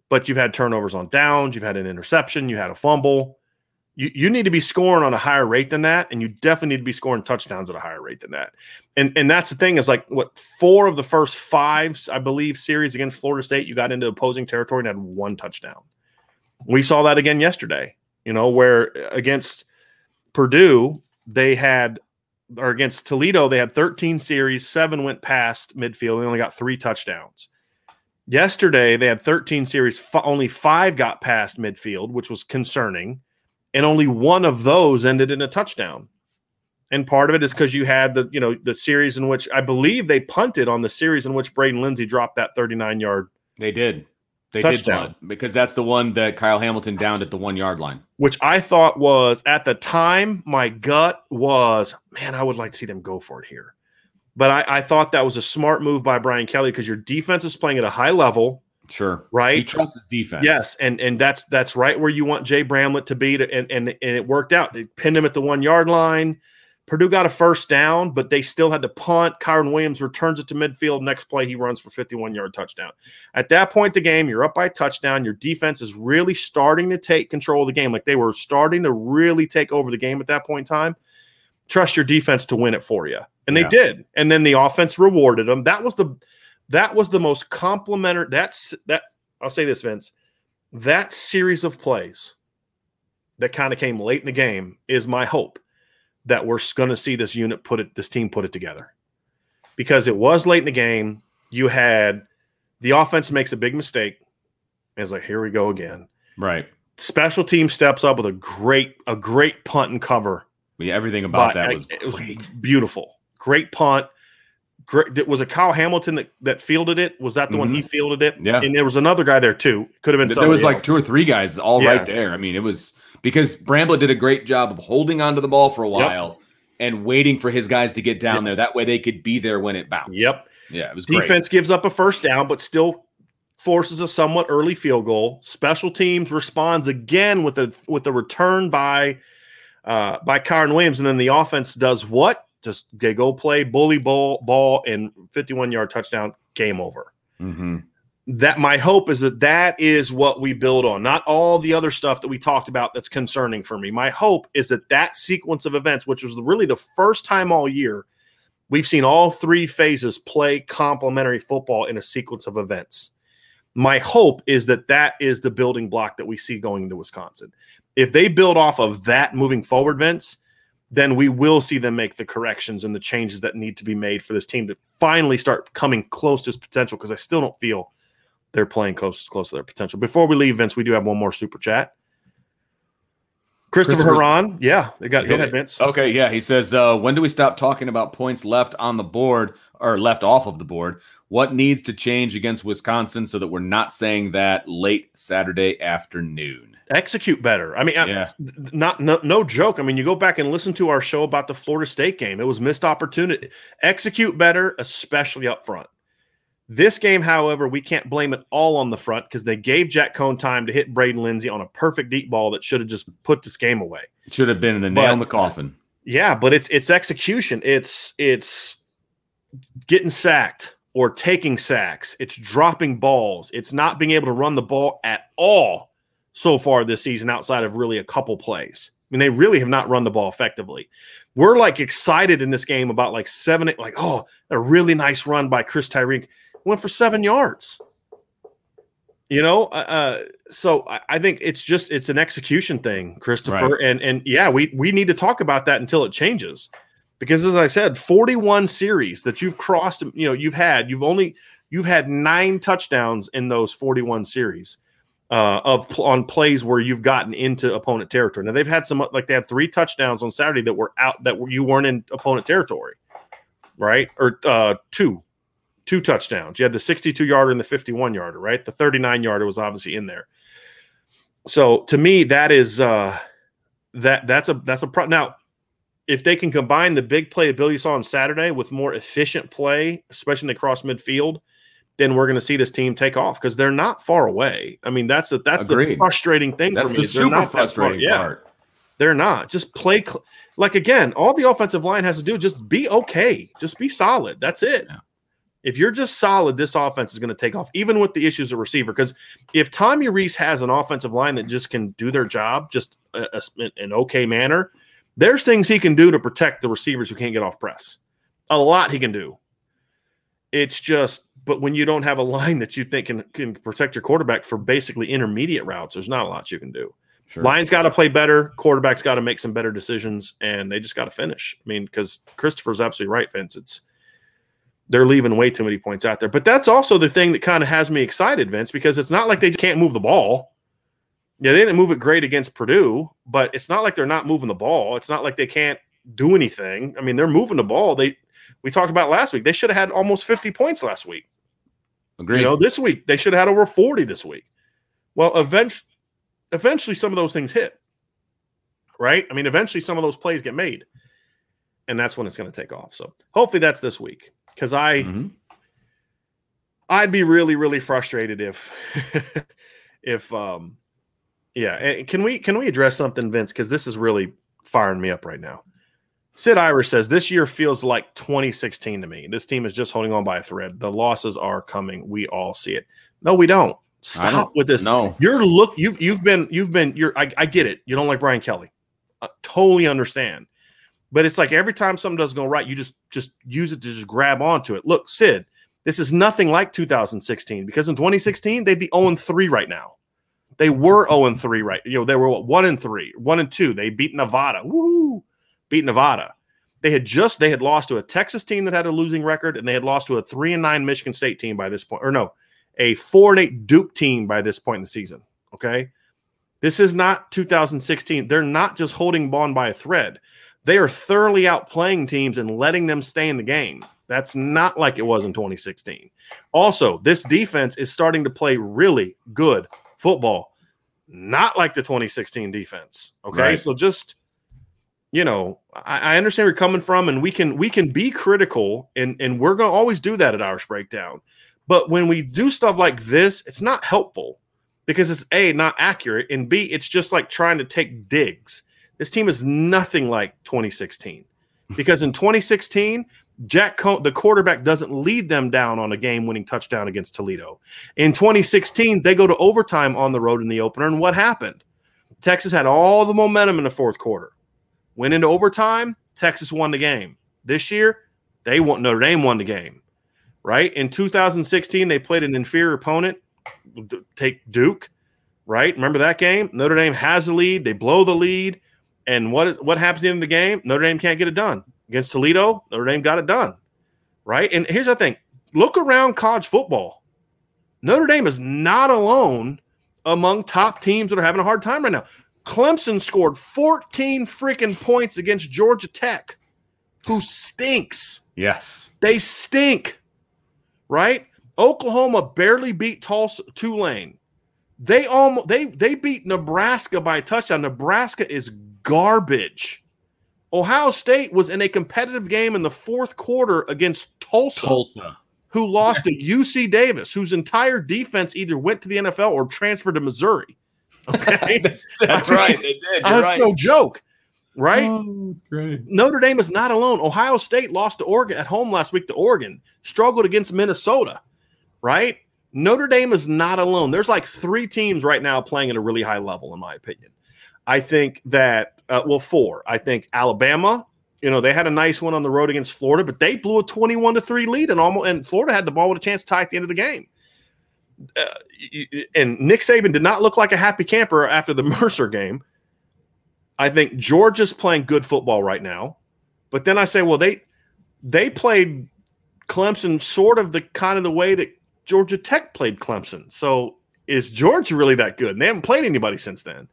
but you've had turnovers on downs. You've had an interception. You had a fumble. You, you need to be scoring on a higher rate than that, and you definitely need to be scoring touchdowns at a higher rate than that. And and that's the thing is like what four of the first five, I believe, series against Florida State, you got into opposing territory and had one touchdown. We saw that again yesterday. You know where uh, against Purdue they had or against Toledo, they had 13 series, seven went past midfield. They only got three touchdowns. Yesterday, they had 13 series, only five got past midfield, which was concerning. And only one of those ended in a touchdown. And part of it is because you had the, you know, the series in which I believe they punted on the series in which Braden Lenzy dropped that 39 yard. They did. They touchdown. did because that's the one that Kyle Hamilton downed at the one yard line. Which I thought was at the time, my gut was, man, I would like to see them go for it here. But I, I thought that was a smart move by Brian Kelly because your defense is playing at a high level. Sure. Right. He trusts his defense. Yes, and and that's that's right where you want Jay Bramlett to be, to, and and and it worked out. They pinned him at the one yard line. Purdue got a first down, but they still had to punt. Kyren Williams returns it to midfield. Next play, he runs for 51 yard touchdown. At that point, the game, you're up by touchdown. Your defense is really starting to take control of the game. Like they were starting to really take over the game at that point in time. Trust your defense to win it for you, and Yeah. they did. And then the offense rewarded them. That was the that was the most complimentary. That's that. I'll say this, Vince. That series of plays that kind of came late in the game is my hope that we're going to see this unit put it, this team put it together, because it was late in the game. You had the offense makes a big mistake. And it's like here we go again. Right. Special team steps up with a great a great punt and cover. Yeah, everything about But that was it was beautiful. Great punt. Great. Was it Kyle Hamilton that, that fielded it? Was that the one he fielded it? Mm-hmm. Yeah. And there was another guy there too. Could have been. there was somebody like two or three guys all right Yeah. there. I mean, it was because Bramlett did a great job of holding onto the ball for a while and waiting for his guys to get down Yep. there. That way they could be there when it bounced. Yep. Yeah, it was great. Defense gives up a first down, but still forces a somewhat early field goal. Special teams responds again with a with a return by uh, by Kyren Williams, and then the offense does what? Just they go play bully ball ball and 51 yard touchdown. Game over. Mhm. That my hope is that that is what we build on, not all the other stuff that we talked about that's concerning for me. My hope is that that sequence of events, which was really the first time all year we've seen all three phases play complementary football in a sequence of events. My hope is that that is the building block that we see going into Wisconsin. If they build off of that moving forward, Vince, then we will see them make the corrections and the changes that need to be made for this team to finally start coming close to its potential. Because I still don't feel they're playing close close to their potential. Before we leave, Vince, we do have one more super chat. Christopher Christopher- Haran, yeah, they got go ahead. Vince. Okay, yeah. He says, uh, when do we stop talking about points left on the board or left off of the board? What needs to change against Wisconsin so that we're not saying that late Saturday afternoon? execute better. I mean, I- not no, no joke. I mean, you go back and listen to our show about the Florida State game. It was missed opportunity. Execute better, especially up front. This game, however, we can't blame it all on the front because they gave Jack Coan time to hit Braden Lenzy on a perfect deep ball that should have just put this game away. It should have been in the nail But- in the coffin. Yeah, but it's it's execution. It's it's getting sacked or taking sacks. It's dropping balls. It's not being able to run the ball at all so far this season outside of really a couple plays. I mean, they really have not run the ball effectively. We're like excited in this game about like seven, like, oh, a really nice run by Chris Tyree. Went for seven yards. You know, uh, uh, so I, I think it's just it's an execution thing, Christopher, Right. and and yeah, we we need to talk about that until it changes, because as I said, forty one series that you've crossed, you know, you've had you've only you've had nine touchdowns in those forty one series uh, of on plays where you've gotten into opponent territory. Now they've had some like they had three touchdowns on Saturday that were out that were, you weren't in opponent territory, right? Or uh, two, two touchdowns. You had the sixty-two yarder and the fifty-one yarder, right? The thirty-nine yarder was obviously in there. So to me, that is uh, that that's a that's a pro. Now, if they can combine the big playability you saw on Saturday with more efficient play, especially in the cross midfield, then we're going to see this team take off because they're not far away. I mean, that's the that's the frustrating thing That's for me. the super not that far- frustrating yeah, part. they're not. Just play cl- like again. All the offensive line has to do is just be okay. Just be solid. That's it. Yeah. If you're just solid, this offense is going to take off, even with the issues of receiver. Because if Tommy Rees has an offensive line that just can do their job, just a, a- an okay manner, there's things he can do to protect the receivers who can't get off press. A lot he can do. It's just, but when you don't have a [laughs] line that you think can can protect your quarterback for basically intermediate routes, there's not a lot you can do. Sure. Lions got to play better. Quarterbacks got to make some better decisions, and they just got to finish. I mean, because Christopher's absolutely right, Vince. It's they're leaving way too many points out there. But that's also the thing that kind of has me excited, Vince, because it's not like they can't move the ball. Yeah, they didn't move it great against Purdue, but it's not like they're not moving the ball. It's not like they can't do anything. I mean, they're moving the ball. They we talked about last week. They should have had almost 50 points last week. Agreed. You know, this week they should have had over 40 this week. Well, eventually, eventually some of those things hit. Right? I mean, eventually some of those plays get made. and that's when it's going to take off. So hopefully that's this week because I Mhm. I'd be really really frustrated if [laughs] if um yeah and can we can we address something Vince because this is really firing me up right now. Sid Irish says this year feels like 2016 to me. This team is just holding on by a thread. The losses are coming. We all see it. No, we don't. Stop don't- with this. No. You're look. You've you've been you've been. You're. I, I get it. You don't like Brian Kelly. I totally understand. But it's like every time something doesn't go right, you just just use it to just grab onto it. Look, Sid, this is nothing like 2016 because in 2016 they'd be 0 3 right now. They were 0 3 right. You know they were what, one and three, one and two. They beat Nevada. Woo! Beat Nevada. They had just they had lost to a Texas team that had a losing record, and they had lost to a three and nine Michigan State team by this point, or no, a four and eight Duke team by this point in the season. Okay. This is not 2016. They're not just holding Bond by a thread. They are thoroughly outplaying teams and letting them stay in the game. That's not like it was in 2016. Also, this defense is starting to play really good football, not like the 2016 defense. Okay. Right. So just you know, I, I understand where you're coming from, and we can we can be critical, and and we're gonna always do that at Irish Breakdown. But when we do stuff like this, it's not helpful because it's a not accurate, and b it's just like trying to take digs. This team is nothing like 2016 because in 2016, Jack the quarterback doesn't lead them down on a game-winning touchdown against Toledo. In 2016, they go to overtime on the road in the opener, and what happened? Texas had all the momentum in the fourth quarter. Went into overtime, Texas won the game. This year, they won Notre Dame won the game. Right? In 2016, they played an inferior opponent, take Duke, right? Remember that game? Notre Dame has the lead, they blow the lead, and what is what happens in the game? Notre Dame can't get it done. Against Toledo, Notre Dame got it done. Right? And here's the thing. Look around college football. Notre Dame is not alone among top teams that are having a hard time right now. Clemson scored 14 freaking points against Georgia Tech, who stinks. Yes. They stink, right? Oklahoma barely beat Tulsa, Tulane. They almost they they beat Nebraska by a touchdown. Nebraska is garbage. Ohio State was in a competitive game in the fourth quarter against Tulsa Tulsa. who lost to UC Davis, whose entire defense either went to the NFL or transferred to Missouri. Okay, [laughs] that's that's right. They did. You're [laughs] that's right. no joke, right? Oh, that's great. Notre Dame is not alone. Ohio State lost to Oregon at home last week to Oregon, struggled against Minnesota, right? Notre Dame is not alone. There's like three teams right now playing at a really high level, in my opinion. I think that, uh, well, four. I think Alabama, you know, they had a nice one on the road against Florida, but they blew a 21 to 3 lead and almost, and Florida had the ball with a chance to tie at the end of the game. Uh, and Nick Saban did not look like a happy camper after the [laughs] Mercer game. I think Georgia's playing good football right now. But then I say, well, they they played Clemson sort of the kind of the way that Georgia Tech played Clemson. So is Georgia really that good? And they haven't played anybody since then.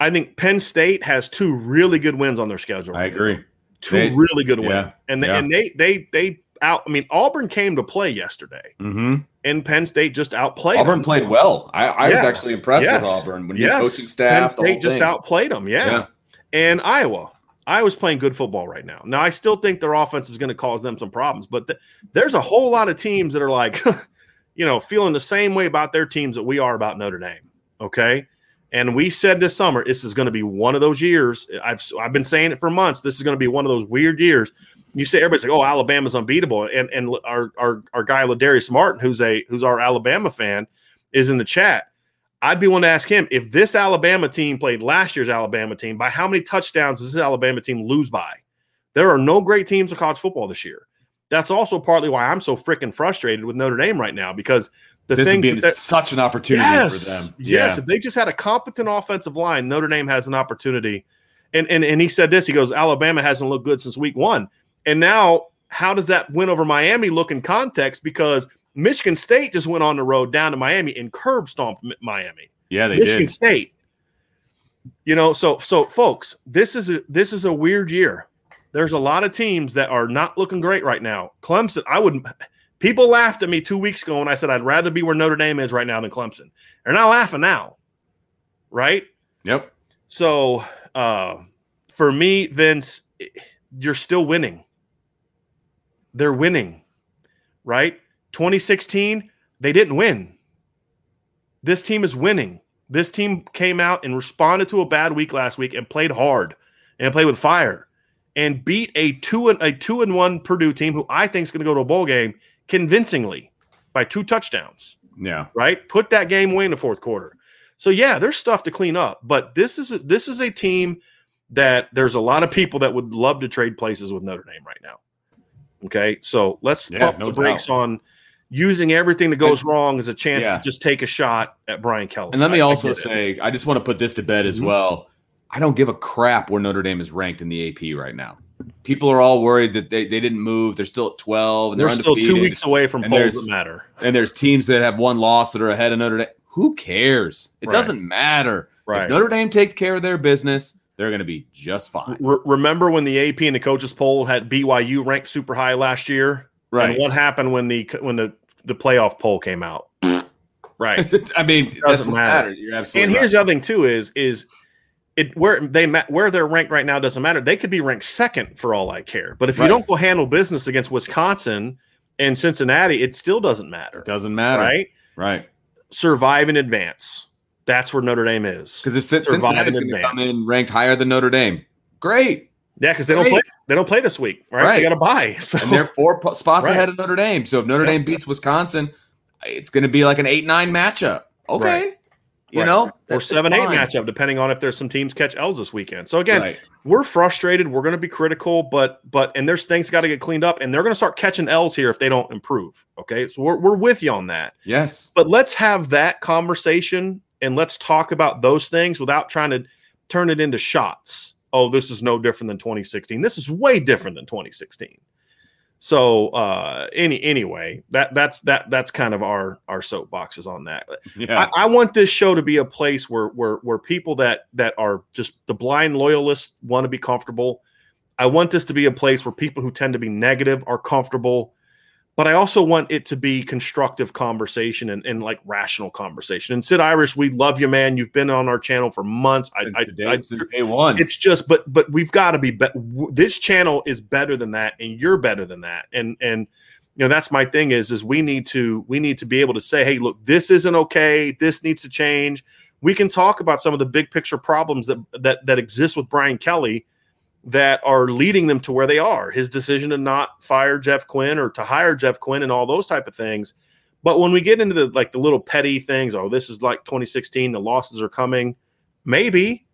I think Penn State has two really good wins on their schedule. I agree. Two They- really good yeah, wins. And they, yeah. and they they they out I mean Auburn came to play yesterday Mm-hmm. and Penn State just outplayed Auburn them. played well. I, I was actually impressed Yes. with Auburn when Yes. your coaching staff. Penn State just outplayed them. Yeah. Yeah. And Iowa. Iowa's playing good football right now. Now, I still think their offense is going to cause them some problems, but th- there's a whole lot of teams that are like, [laughs] you know, feeling the same way about their teams that we are about Notre Dame. Okay. And we said this summer, this is going to be one of those years. I've, I've been saying it for months. This is going to be one of those weird years. You say everybody's like, "Oh, Alabama's unbeatable," and and our our our guy Ladarius Martin, who's a who's our Alabama fan, is in the chat. I'd be one to ask him if this Alabama team played last year's Alabama team, by how many touchdowns does this Alabama team lose by? There are no great teams in college football this year. That's also partly why I'm so freaking frustrated with Notre Dame right now because the This would be such an opportunity yes, for them. yes. If they just had a competent offensive line, Notre Dame has an opportunity. And and and he said this. He goes, Alabama hasn't looked good since week one. And now, how does that win over Miami look in context? Because Michigan State just went on the road down to Miami and curb stomped Miami. yeah, they did. Michigan did. State. You know, so so folks, this is a this is a weird year. There's a lot of teams that are not looking great right now. Clemson, I would people laughed at me two weeks ago when I said I'd rather be where Notre Dame is right now than Clemson. They're not laughing now. Right? Yep. So uh for me, Vince, you're still winning. They're winning, right? 2016, they didn't win. This team is winning. This team came out and responded to a bad week last week and played hard and played with fire and beat a two and a two and one Purdue team who I think is going to go to a bowl game convincingly by two touchdowns. Yeah. Right. Put that game away in the fourth quarter. So yeah, there's stuff to clean up, but this is a, this is a team that there's a lot of people that would love to trade places with Notre Dame right now. Okay, so let's Yeah, pump no the brakes doubt. on using everything that goes wrong as a chance Yeah. to just take a shot at Brian Kelly. And let me I- I also it. say, I just want to put this to bed as Mhm. well. I don't give a crap where Notre Dame is ranked in the AP right now. People are all worried that they, they didn't move. They're still at 12 and they're they're, still two weeks away from polls that matter. And there's teams that have one loss that are ahead of Notre Dame. Who cares? It Right. doesn't matter. Right. If Notre Dame takes care of their business, they're going to be just fine. Re- remember when the AP and the coaches poll had BYU ranked super high last year? Right. And what happened when the when the the playoff poll came out? right. [laughs] I mean, it doesn't matter. You're absolutely and here's the other thing too is is it where they where they're ranked right now doesn't matter. They could be ranked second for all I care. But if Right. you don't go handle business against Wisconsin and Cincinnati, it still doesn't matter. It doesn't matter. Right? Right. Survive and advance. That's where Notre Dame is. Because if Cin- Survive Cincinnati's in going to come in ranked higher than Notre Dame, great. Yeah, because they don't play. They don't play this week, right? Right. They got to bye. [laughs] So and they're four po- spots Right. ahead of Notre Dame. So if Notre Yeah. Dame beats Wisconsin, it's going to be like an eight-nine matchup. Okay, you Right. know, or seven eight fine. matchup, depending on if there's some teams catch L's this weekend. So again, Right. we're frustrated. We're going to be critical, but but and there's things got to get cleaned up, and they're going to start catching L's here if they don't improve. Okay, so we're we're with you on that. Yes, But let's have that conversation and let's talk about those things without trying to turn it into shots. Oh, this is no different than 2016. This is way different than 2016. So uh any anyway, that that's that that's kind of our our soapboxes on that. yeah, I, I want this show to be a place where where where people that that are just the blind loyalists want to be comfortable. I want this to be a place where people who tend to be negative are comfortable, but I also want it to be constructive conversation and, and like rational conversation. And Sid Irish, we love you, man. You've been on our channel for months. I, I, day, I day one. it's just but but we've got to be, be this channel is better than that and you're better than that and and you know that's my thing is is we need to we need to be able to say hey look this isn't okay this needs to change we can talk about some of the big picture problems that that that exist with Brian Kelly that are leading them to where they are. His decision to not fire Jeff Quinn or to hire Jeff Quinn and all those type of things. But when we get into the like the little petty things oh this is like 2016 the losses are coming maybe.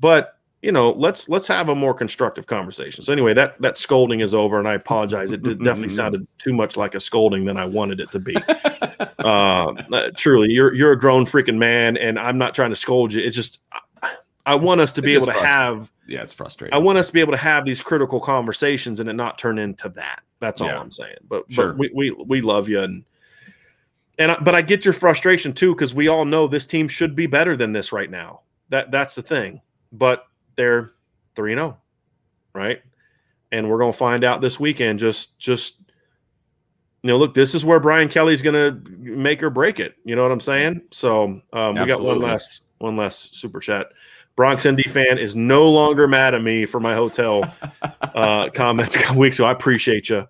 But you know let's let's have a more constructive conversation. So anyway that that scolding is over and i apologize. It did- definitely sounded too much like a scolding than i wanted it to be. [laughs] Uh, uh, truly you're you're a grown freaking man and i'm not trying to scold you. It's just i, want us to be able to have yeah, it's frustrating. i want us to be able to have these critical conversations and it not turn into that. That's all Yeah. i'm saying. But, Sure. but we, we we love you and and I, but i get your frustration too because we all know this team should be better than this right now. That that's the thing. But they're 3 0 right? And we're going to find out this weekend just just you know look this is where brian kelly's going to make or break it. You know what i'm saying? So um, we got one less one less super chat bronx nd fan is no longer mad at me for my hotel [laughs] uh, comments a couple weeks ago i appreciate you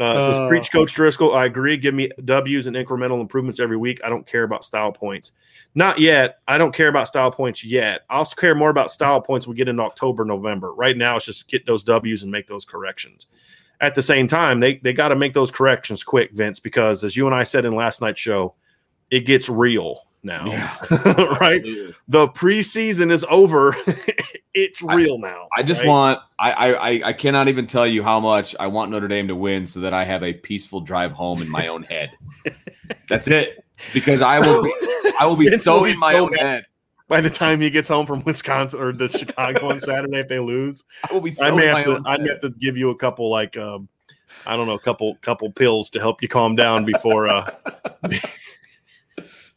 uh, says, Uh. preach coach Driskill i agree give me w's and incremental improvements every week i don't care about style points not yet. I don't care about style points yet. I'll care more about style points when we get in October, November. Right now, it's just get those W's and make those corrections. At the same time, they they got to make those corrections quick, Vince, because as you and I said in last night's show, it gets real now. Yeah. [laughs] right? The preseason is over. [laughs] it's I- real now. I just right? want I, I I I cannot even tell you how much I want Notre Dame to win so that I have a peaceful drive home in my own head. [laughs] That's it. Because I will be I will be so will be in my so own head. by the time he gets home from Wisconsin or the Chicago on Saturday if they lose. I will be so I may in my have to own I may have to give you a couple like um I don't know, a couple couple pills to help you calm down before uh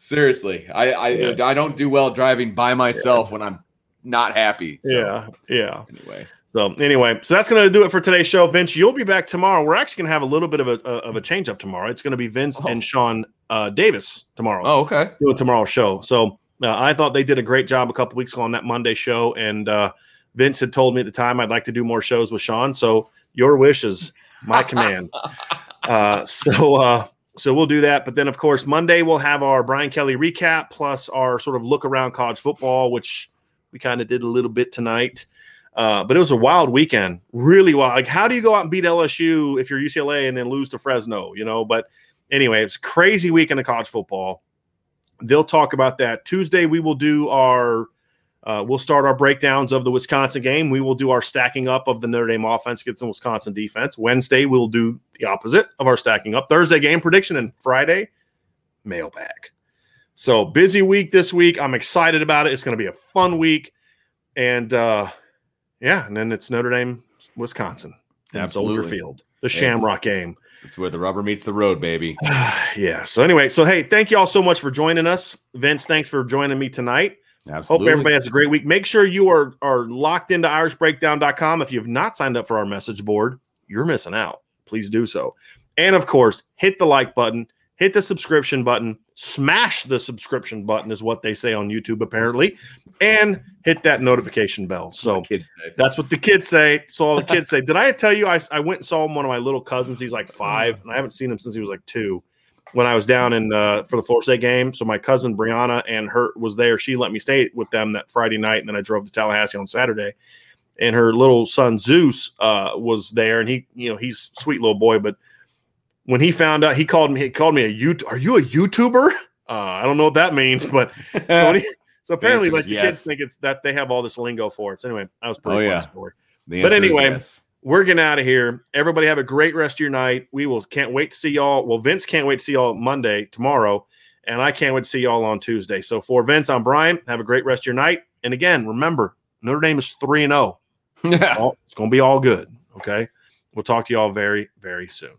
Seriously. I I, Yeah. I don't do well driving by myself when I'm not happy. So, yeah, yeah. Anyway. So anyway, so that's going to do it for today's show. Vince, you'll be back tomorrow. We're actually going to have a little bit of a of a change up tomorrow. It's going to be Vince Oh. and Sean uh, Davis tomorrow Oh, okay. doing tomorrow's show. So uh, I thought they did a great job a couple weeks ago on that Monday show, and uh, Vince had told me at the time I'd like to do more shows with Sean. So your wish is my [laughs] command. Uh, so uh, so we'll do that. But then, of course, Monday we'll have our Brian Kelly recap plus our sort of look around college football, which we kind of did a little bit tonight. Uh, but it was a wild weekend, really wild. Like, how do you go out and beat LSU if you're UCLA and then lose to Fresno? You know, but anyway, it's crazy weekend of college football. They'll talk about that Tuesday. We will do our uh, we'll start our breakdowns of the Wisconsin game. We will do our stacking up of the Notre Dame offense against the Wisconsin defense. Wednesday, we'll do the opposite of our stacking up. Thursday, game prediction, and Friday, mailbag. So busy week this week. I'm excited about it. It's going to be a fun week. And uh, yeah, and then it's Notre Dame, Wisconsin, Absolutely. Soldier Field, the Shamrock game. It's where the rubber meets the road, baby. [sighs] yeah. So anyway, so hey, thank you all so much for joining us. Vince, thanks for joining me tonight. Absolutely. Hope everybody has a great week. Make sure you are are locked into irishbreakdown.com. If you have not signed up for our message board, you're missing out. Please do so. And of course, hit the like button, hit the subscription button, smash the subscription button is what they say on YouTube apparently, and hit that notification bell. So that's what the kids say. So all the kids say. Did I tell you I, I went and saw one of my little cousins? He's like five, and I haven't seen him since he was like two when I was down in uh, for the Florida State game. So my cousin Brianna and her was there. She let me stay with them that Friday night, and then I drove to Tallahassee on Saturday. And her little son Zeus uh, was there, and he, you know, he's sweet little boy. But when he found out, he called me. He called me a you. Are you a YouTuber? Uh, I don't know what that means, but [laughs] so, he, so apparently, like the kids think it's that they have all this lingo for it. So anyway, that was pretty oh, yeah. story. But anyway, yes we're getting out of here. Everybody have a great rest of your night. We will can't wait to see y'all. Well, Vince can't wait to see y'all Monday, tomorrow, and I can't wait to see y'all on Tuesday. So for Vince, I'm Brian. Have a great rest of your night. And again, remember, Notre Dame is 3 and 0. [laughs] Yeah. It's going to be all good. Okay. We'll talk to y'all very, very soon.